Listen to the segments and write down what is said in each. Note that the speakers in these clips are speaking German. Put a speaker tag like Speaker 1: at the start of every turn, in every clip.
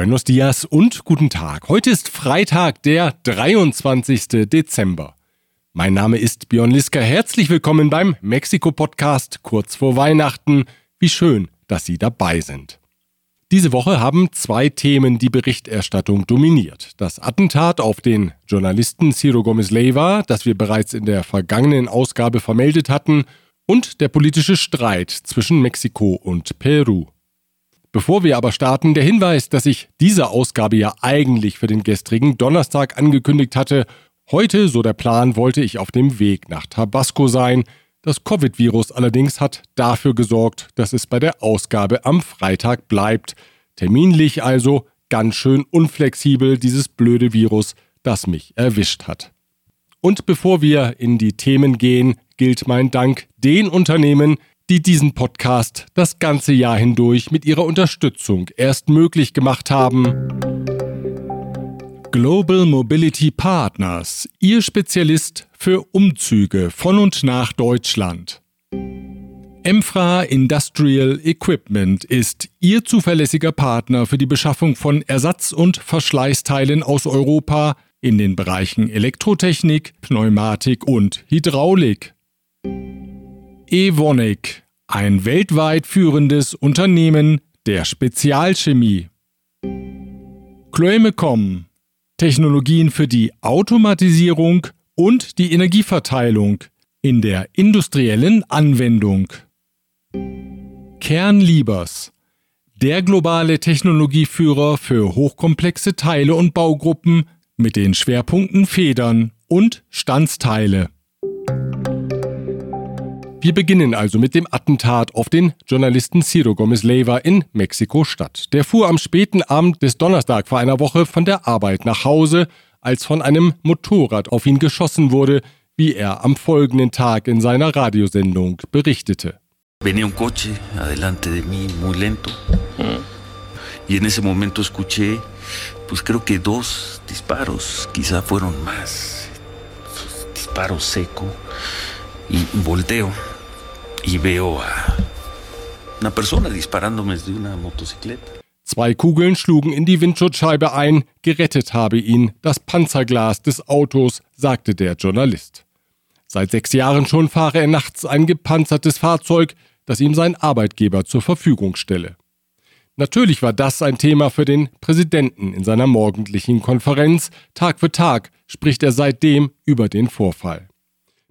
Speaker 1: Buenos dias und guten Tag. Heute ist Freitag, der 23. Dezember. Mein Name ist Björn Liska. Herzlich willkommen beim Mexiko-Podcast kurz vor Weihnachten. Wie schön, dass Sie dabei sind. Diese Woche haben zwei Themen die Berichterstattung dominiert. Das Attentat auf den Journalisten Ciro Gomez Leiva, das wir bereits in der vergangenen Ausgabe vermeldet hatten, und der politische Streit zwischen Mexiko und Peru. Bevor wir aber starten, der Hinweis, dass ich diese Ausgabe ja eigentlich für den gestrigen Donnerstag angekündigt hatte. Heute, so der Plan, wollte ich auf dem Weg nach Tabasco sein. Das Covid-Virus allerdings hat dafür gesorgt, dass es bei der Ausgabe am Freitag bleibt. Terminlich also ganz schön unflexibel dieses blöde Virus, das mich erwischt hat. Und bevor wir in die Themen gehen, gilt mein Dank den Unternehmen, die diesen Podcast das ganze Jahr hindurch mit ihrer Unterstützung erst möglich gemacht haben. Global Mobility Partners, Ihr Spezialist für Umzüge von und nach Deutschland. Emfra Industrial Equipment ist Ihr zuverlässiger Partner für die Beschaffung von Ersatz- und Verschleißteilen aus Europa in den Bereichen Elektrotechnik, Pneumatik und Hydraulik. Evonik, ein weltweit führendes Unternehmen der Spezialchemie. Chloemecom, Technologien für die Automatisierung und die Energieverteilung in der industriellen Anwendung. Kernliebers, der globale Technologieführer für hochkomplexe Teile und Baugruppen mit den Schwerpunkten Federn und Standsteile. Wir beginnen also mit dem Attentat auf den Journalisten Ciro Gomez Leiva in Mexiko-Stadt. Der fuhr am späten Abend des Donnerstag vor einer Woche von der Arbeit nach Hause, als von einem Motorrad auf ihn geschossen wurde, wie er am folgenden Tag in seiner Radiosendung berichtete.
Speaker 2: Venía un coche adelante de mí muy lento. Y en ese momento escuché, pues creo que dos disparos, quizá fueron más. Disparo seco. Y volteo y veo a una persona disparándome desde una motocicleta.
Speaker 1: Zwei Kugeln schlugen in die Windschutzscheibe ein, gerettet habe ihn das Panzerglas des Autos, sagte der Journalist. Seit sechs Jahren schon fahre er nachts ein gepanzertes Fahrzeug, das ihm sein Arbeitgeber zur Verfügung stelle. Natürlich war das ein Thema für den Präsidenten in seiner morgendlichen Konferenz. Tag für Tag spricht er seitdem über den Vorfall.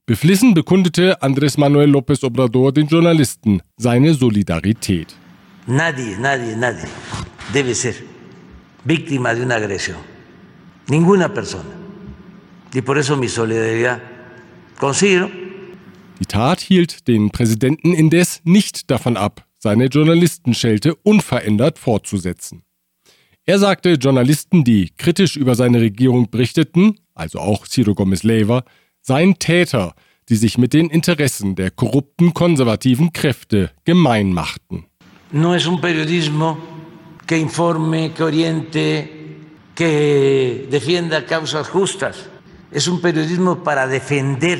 Speaker 1: Beflissen bekundete Andrés Manuel López Obrador den Journalisten seine Solidarität.
Speaker 3: Nadie, nadie, nadie debe ser víctima de una agresión. Ninguna persona. Y por eso mi solidaridad con Ciro.
Speaker 1: Die Tat hielt den Präsidenten indes nicht davon ab, seine Journalistenschelte unverändert fortzusetzen. Er sagte Journalisten, die kritisch über seine Regierung berichteten, also auch Ciro Gomez Leiva, seien Täter, die sich mit den Interessen der korrupten konservativen Kräfte gemein machten.
Speaker 3: No es un periodismo que informe, que oriente, que defienda causas justas. Es un periodismo para defender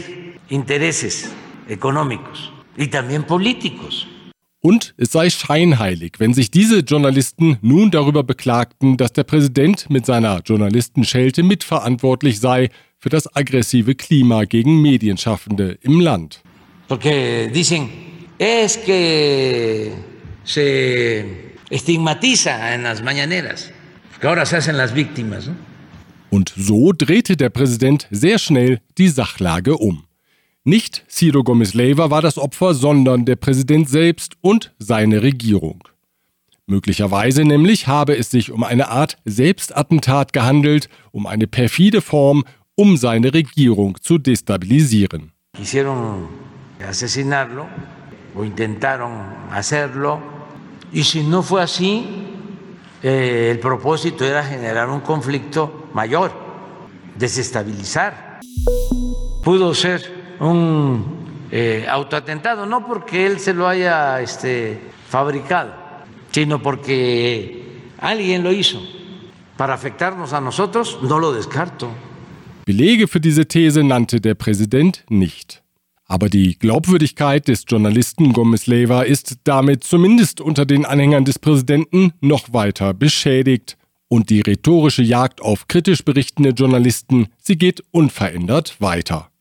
Speaker 3: intereses económicos y también políticos.
Speaker 1: Und es sei scheinheilig, wenn sich diese Journalisten nun darüber beklagten, dass der Präsident mit seiner Journalistenschelte mitverantwortlich sei für das aggressive Klima gegen Medienschaffende im Land.
Speaker 3: Porque dicen, es que se estigmatiza en las mañaneras, que ahora se hacen las víctimas. ¿no?
Speaker 1: Und so drehte der Präsident sehr schnell die Sachlage um. Nicht Ciro Gomez Leiva war das Opfer, sondern der Präsident selbst und seine Regierung. Möglicherweise nämlich habe es sich um eine Art Selbstattentat gehandelt, um eine perfide Form, um seine Regierung zu destabilisieren.
Speaker 3: Quisieron asesinarlo o intentaron hacerlo y si no fue así, eh, el propósito era generar un conflicto mayor, desestabilizar. Pudo ser un eh, autoatentado, no porque él se lo haya este, fabricado, sino porque alguien lo hizo. Para afectarnos a nosotros, no lo descarto.
Speaker 1: Belege für diese These nannte der Präsident nicht. Aber die Glaubwürdigkeit des Journalisten Gomez Leiva ist damit zumindest unter den Anhängern des Präsidenten noch weiter beschädigt. Und die rhetorische Jagd auf kritisch berichtende Journalisten, sie geht unverändert weiter.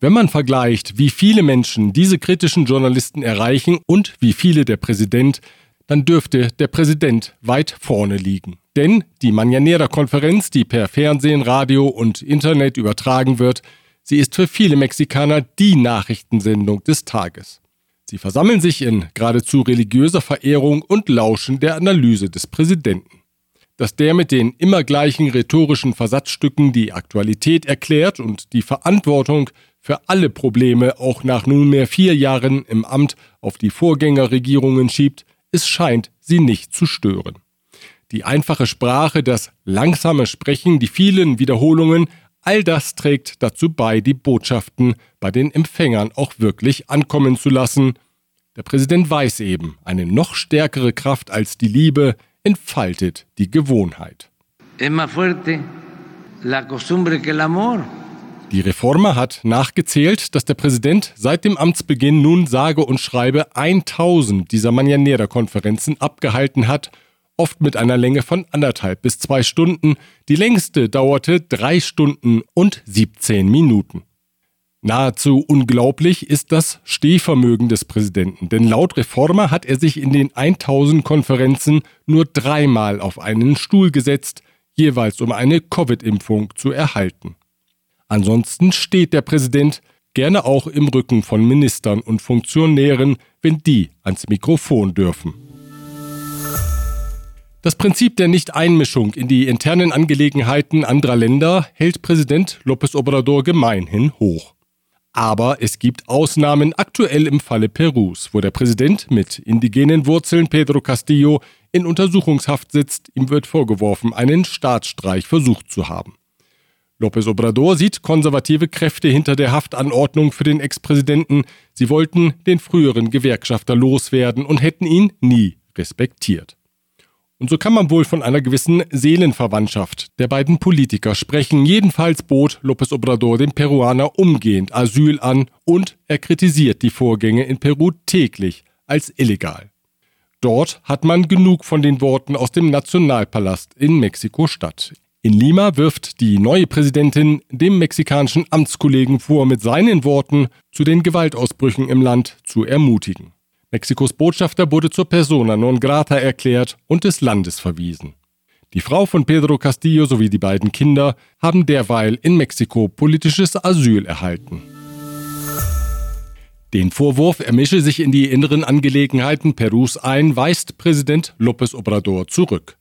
Speaker 1: Wenn man vergleicht, wie viele Menschen diese kritischen Journalisten erreichen und wie viele der Präsident, dann dürfte der Präsident weit vorne liegen. Denn die Mañanera-Konferenz, die per Fernsehen, Radio und Internet übertragen wird, sie ist für viele Mexikaner die Nachrichtensendung des Tages. Sie versammeln sich in geradezu religiöser Verehrung und lauschen der Analyse des Präsidenten. Dass der mit den immer gleichen rhetorischen Versatzstücken die Aktualität erklärt und die Verantwortung für alle Probleme auch nach nunmehr vier Jahren im Amt auf die Vorgängerregierungen schiebt, es scheint sie nicht zu stören. Die einfache Sprache, das langsame Sprechen, die vielen Wiederholungen, all das trägt dazu bei, die Botschaften bei den Empfängern auch wirklich ankommen zu lassen. Der Präsident weiß eben, eine noch stärkere Kraft als die Liebe entfaltet die Gewohnheit. Es más fuerte la costumbre que el amor. Die Reformer hat nachgezählt, dass der Präsident seit dem Amtsbeginn nun sage und schreibe 1000 dieser Mañanera-Konferenzen abgehalten hat, oft mit einer Länge von anderthalb bis zwei Stunden. Die längste dauerte drei Stunden und 17 Minuten. Nahezu unglaublich ist das Stehvermögen des Präsidenten, denn laut Reformer hat er sich in den 1000 Konferenzen nur dreimal auf einen Stuhl gesetzt, jeweils um eine Covid-Impfung zu erhalten. Ansonsten steht der Präsident gerne auch im Rücken von Ministern und Funktionären, wenn die ans Mikrofon dürfen. Das Prinzip der Nichteinmischung in die internen Angelegenheiten anderer Länder hält Präsident López Obrador gemeinhin hoch. Aber es gibt Ausnahmen, aktuell im Falle Perus, wo der Präsident mit indigenen Wurzeln Pedro Castillo in Untersuchungshaft sitzt. Ihm wird vorgeworfen, einen Staatsstreich versucht zu haben. López Obrador sieht konservative Kräfte hinter der Haftanordnung für den Ex-Präsidenten. Sie wollten den früheren Gewerkschafter loswerden und hätten ihn nie respektiert. Und so kann man wohl von einer gewissen Seelenverwandtschaft der beiden Politiker sprechen. Jedenfalls bot López Obrador dem Peruaner umgehend Asyl an und er kritisiert die Vorgänge in Peru täglich als illegal. Dort hat man genug von den Worten aus dem Nationalpalast in Mexiko-Stadt. In Lima wirft die neue Präsidentin dem mexikanischen Amtskollegen vor, mit seinen Worten zu den Gewaltausbrüchen im Land zu ermutigen. Mexikos Botschafter wurde zur persona non grata erklärt und des Landes verwiesen. Die Frau von Pedro Castillo sowie die beiden Kinder haben derweil in Mexiko politisches Asyl erhalten. Den Vorwurf, er mische sich in die inneren Angelegenheiten Perus ein, weist Präsident López Obrador zurück.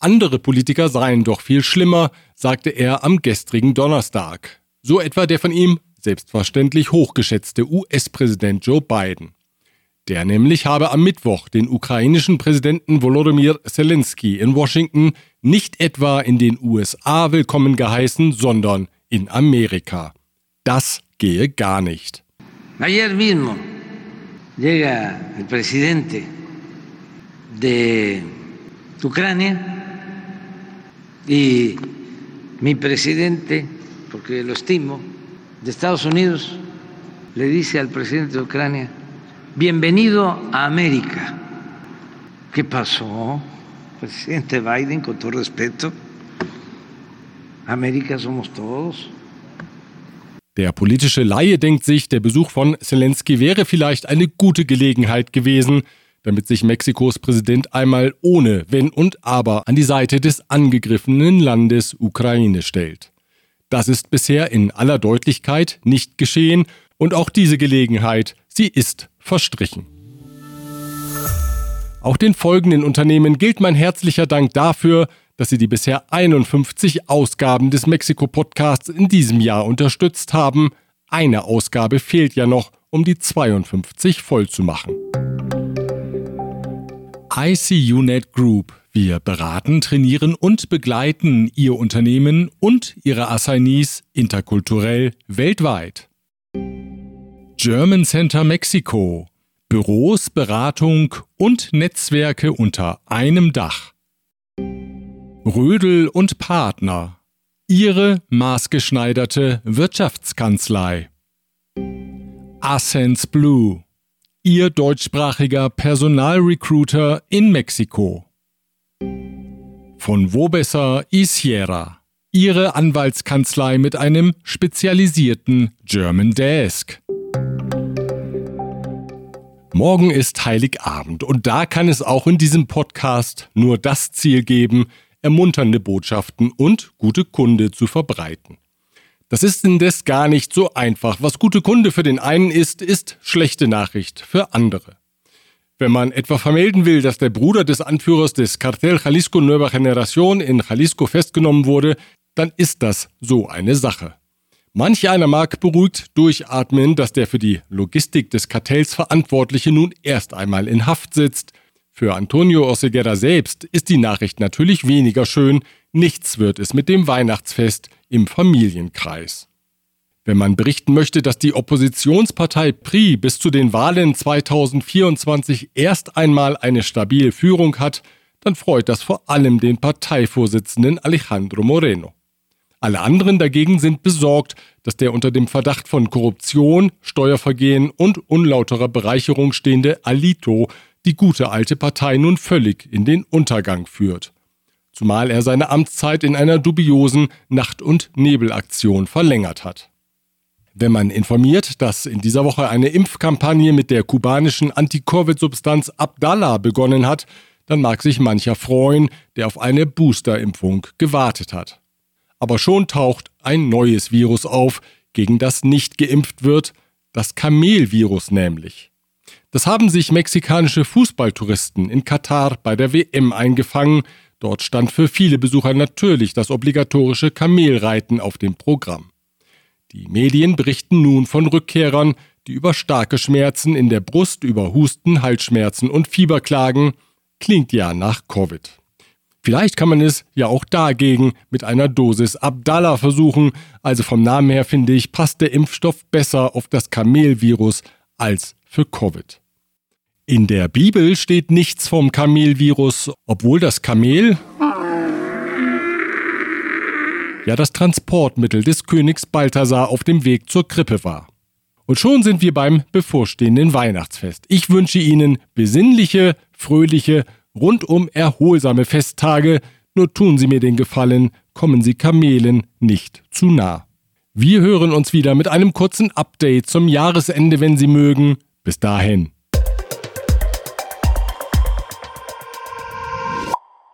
Speaker 1: Andere Politiker seien doch viel schlimmer, sagte er am gestrigen Donnerstag. So etwa der von ihm selbstverständlich hochgeschätzte US-Präsident Joe Biden. Der nämlich habe am Mittwoch den ukrainischen Präsidenten Volodymyr Zelensky in Washington nicht etwa in den USA willkommen geheißen, sondern in Amerika. Das gehe gar nicht. Ayer mismo llega el presidente de Ucrania Y mi presidente, porque lo estimo, de Estados Unidos, le dice al presidente de Ucrania, bienvenido a América. ¿Qué pasó, presidente Biden, con todo respeto? América somos todos. Der politische Laie denkt sich, der Besuch von Zelensky wäre vielleicht eine gute Gelegenheit gewesen, damit sich Mexikos Präsident einmal ohne Wenn und Aber an die Seite des angegriffenen Landes Ukraine stellt. Das ist bisher in aller Deutlichkeit nicht geschehen und auch diese Gelegenheit, sie ist verstrichen. Auch den folgenden Unternehmen gilt mein herzlicher Dank dafür, dass sie die bisher 51 Ausgaben des Mexiko-Podcasts in diesem Jahr unterstützt haben. Eine Ausgabe fehlt ja noch, um die 52 voll zu machen. ICUNet Group. Wir beraten, trainieren und begleiten Ihr Unternehmen und Ihre Assignees interkulturell weltweit. German Center Mexiko. Büros, Beratung und Netzwerke unter einem Dach. Rödel und Partner. Ihre maßgeschneiderte Wirtschaftskanzlei. Ascens Blue Ihr deutschsprachiger Personalrecruiter in Mexiko. Von wo besser Isiera. Ihre Anwaltskanzlei mit einem spezialisierten German Desk. Morgen ist Heiligabend und da kann es auch in diesem Podcast nur das Ziel geben, ermunternde Botschaften und gute Kunde zu verbreiten. Das ist indes gar nicht so einfach. Was gute Kunde für den einen ist, ist schlechte Nachricht für andere. Wenn man etwa vermelden will, dass der Bruder des Anführers des Cartel Jalisco Nueva Generación in Jalisco festgenommen wurde, dann ist das so eine Sache. Manch einer mag beruhigt durchatmen, dass der für die Logistik des Kartells Verantwortliche nun erst einmal in Haft sitzt. Für Antonio Oseguera selbst ist die Nachricht natürlich weniger schön, nichts wird es mit dem Weihnachtsfest im Familienkreis. Wenn man berichten möchte, dass die Oppositionspartei PRI bis zu den Wahlen 2024 erst einmal eine stabile Führung hat, dann freut das vor allem den Parteivorsitzenden Alejandro Moreno. Alle anderen dagegen sind besorgt, dass der unter dem Verdacht von Korruption, Steuervergehen und unlauterer Bereicherung stehende Alito die gute alte Partei nun völlig in den Untergang führt. Zumal er seine Amtszeit in einer dubiosen Nacht- und Nebelaktion verlängert hat. Wenn man informiert, dass in dieser Woche eine Impfkampagne mit der kubanischen Anti-Covid-Substanz Abdallah begonnen hat, dann mag sich mancher freuen, der auf eine Boosterimpfung gewartet hat. Aber schon taucht ein neues Virus auf, gegen das nicht geimpft wird, das Kamelvirus nämlich. Das haben sich mexikanische Fußballtouristen in Katar bei der WM eingefangen. Dort stand für viele Besucher natürlich das obligatorische Kamelreiten auf dem Programm. Die Medien berichten nun von Rückkehrern, die über starke Schmerzen in der Brust, über Husten, Halsschmerzen und Fieber klagen. Klingt ja nach Covid. Vielleicht kann man es ja auch dagegen mit einer Dosis Abdallah versuchen. Also vom Namen her finde ich, passt der Impfstoff besser auf das Kamelvirus als für Covid. In der Bibel steht nichts vom Kamelvirus, obwohl das Kamel ja das Transportmittel des Königs Balthasar auf dem Weg zur Krippe war. Und schon sind wir beim bevorstehenden Weihnachtsfest. Ich wünsche Ihnen besinnliche, fröhliche rundum erholsame Festtage, nur tun Sie mir den Gefallen, kommen Sie Kamelen nicht zu nah. Wir hören uns wieder mit einem kurzen Update zum Jahresende, wenn Sie mögen. Bis dahin.